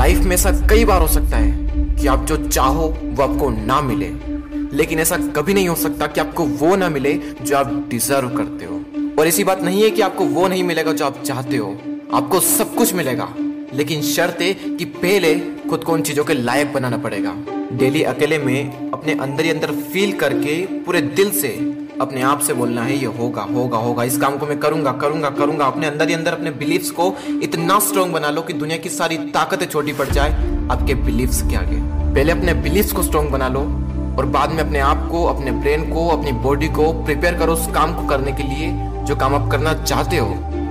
Life में ऐसा कई बार हो सकता है कि आप जो चाहो वो आपको ना मिले। लेकिन ऐसा कभी नहीं हो सकता कि आपको वो ना मिले जो आप डिजर्व करते हो। और ऐसी बात नहीं है कि आपको वो नहीं मिलेगा जो आप चाहते हो। आपको सब कुछ मिलेगा, लेकिन शर्त है कि पहले खुद को उन चीज़ों के लायक बनाना पड़ेगा। डेली अकेले में अपने अंदर ही अंदर फील करके पूरे दिल से अपने आप से बोलना है, ये होगा होगा होगा, इस काम को मैं करूँगा करूँगा करूँगा। अपने अंदर ही अंदर अपने बिलीव्स को इतना स्ट्रॉन्ग बना लो कि दुनिया की सारी ताकतें छोटी पड़ जाए। आपके बिलीव्स के आगे। पहले अपने बिलीव्स को स्ट्रॉन्ग बना लो और बाद में अपने आप को, अपने ब्रेन को, अपनी बॉडी को प्रिपेयर करो उस काम को करने के लिए, जो काम आप करना चाहते हो।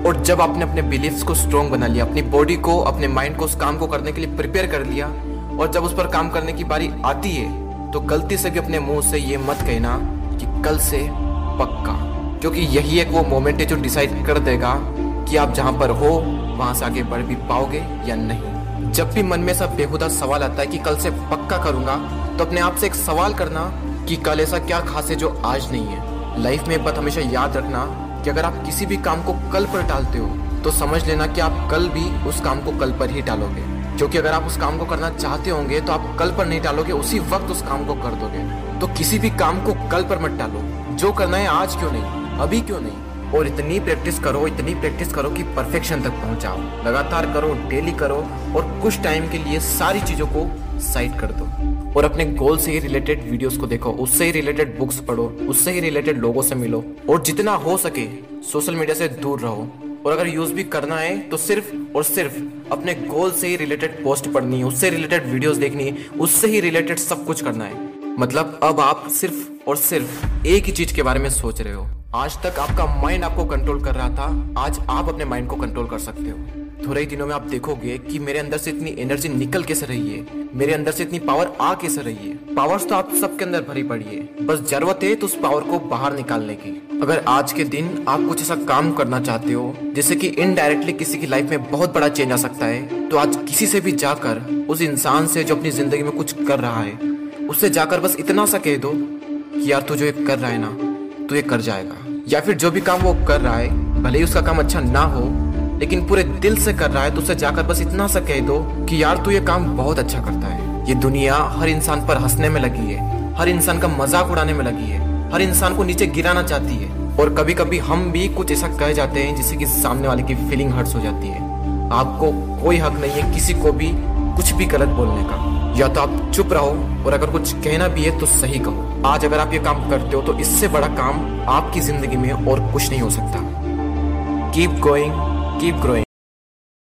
और जब आपने अपने बिलीव्स को स्ट्रॉन्ग बना लिया, अपनी बॉडी को, अपने माइंड को उस काम को करने के लिए प्रिपेयर कर लिया, और जब उस पर काम करने की बारी आती है तो गलती से भी अपने मुँह से ये मत कहना कि कल से पक्का। क्योंकि यही एक वो मोमेंट है जो डिसाइड कर देगा कि आप जहाँ पर हो, वहाँ से आगे बढ़ भी पाओगे या नहीं। जब भी मन में ऐसा बेहुदा सवाल आता है कि कल से पक्का करूँगा तो अपने आप से एक सवाल करना कि कल ऐसा क्या खास है जो आज नहीं है। लाइफ में एक बात हमेशा याद रखना कि अगर आप किसी भी काम को कल पर टालते हो तो समझ लेना कि आप कल भी उस काम को कल पर ही टालोगे। क्योंकि अगर आप उस काम को करना चाहते होंगे तो आप कल पर नहीं टालोगे, उसी वक्त उस काम को कर दोगे। तो किसी भी काम को कल पर मत टालो। जो करना है आज क्यों नहीं, अभी क्यों नहीं? और इतनी प्रैक्टिस करो, इतनी प्रैक्टिस करो कि परफेक्शन तक पहुंचाओ। लगातार करो डेली करो, और कुछ टाइम के लिए सारी चीज़ों को साइड कर दो। और अपने गोल से ही रिलेटेड वीडियोस को देखो, उससे ही रिलेटेड बुक्स पढ़ो, उससे ही रिलेटेड लोगों से मिलो। और जितना हो सके सोशल मीडिया से दूर रहो। और अगर यूज़ भी करना है तो सिर्फ़ और सिर्फ़ अपने गोल से ही रिलेटेड पोस्ट पढ़नी है, उससे रिलेटेड वीडियोस देखनी है, उससे ही रिलेटेड सब कुछ करना है। मतलब अब आप सिर्फ़ और सिर्फ़ एक ही चीज़ के बारे में सोच रहे हो। आज तक आपका माइंड आपको कंट्रोल कर रहा था, आज आप अपने माइंड को कंट्रोल कर सकते हो। थोड़े ही दिनों में आप देखोगे कि मेरे अंदर से इतनी एनर्जी निकल कैसे रही है? मेरे अंदर से इतनी पावर आ कैसे रही है? पावर्स तो आप सबके अंदर भरी पड़ी है। बस ज़रूरत है तो उस पावर को बाहर निकालने की। अगर आज के दिन आप कुछ ऐसा काम करना चाहते हो, जिससे कि इनडायरेक्टली किसी की लाइफ में बहुत बड़ा चेंज आ सकता है तो आज किसी से भी जाकर, उस इंसान से जो अपनी ज़िंदगी में कुछ कर रहा है, उससे जाकर बस इतना सा कह दो कि यार तू जो ये कर रहा है ना, तू ये कर जाएगा। या फिर जो भी काम वो कर रहा है, भले ही उसका काम अच्छा ना हो लेकिन पूरे दिल से कर रहा है तो उसे जाकर बस इतना सा कह दो कि यार तू ये काम बहुत अच्छा करता है। ये दुनिया हर इंसान पर हंसने में लगी है, हर इंसान का मज़ाक उड़ाने में लगी है, हर इंसान को नीचे गिराना चाहती है। और कभी कभी हम भी कुछ ऐसा कह जाते हैं जिससे कि सामने वाले की फीलिंग हर्ट्स हो जाती है। आपको कोई हक नहीं है किसी को भी कुछ भी गलत बोलने का। या तो आप चुप रहो और अगर कुछ कहना भी है तो सही कहो। आज अगर आप ये काम करते हो तो इससे बड़ा काम आपकी ज़िंदगी में और कुछ नहीं हो सकता। Keep going keep growing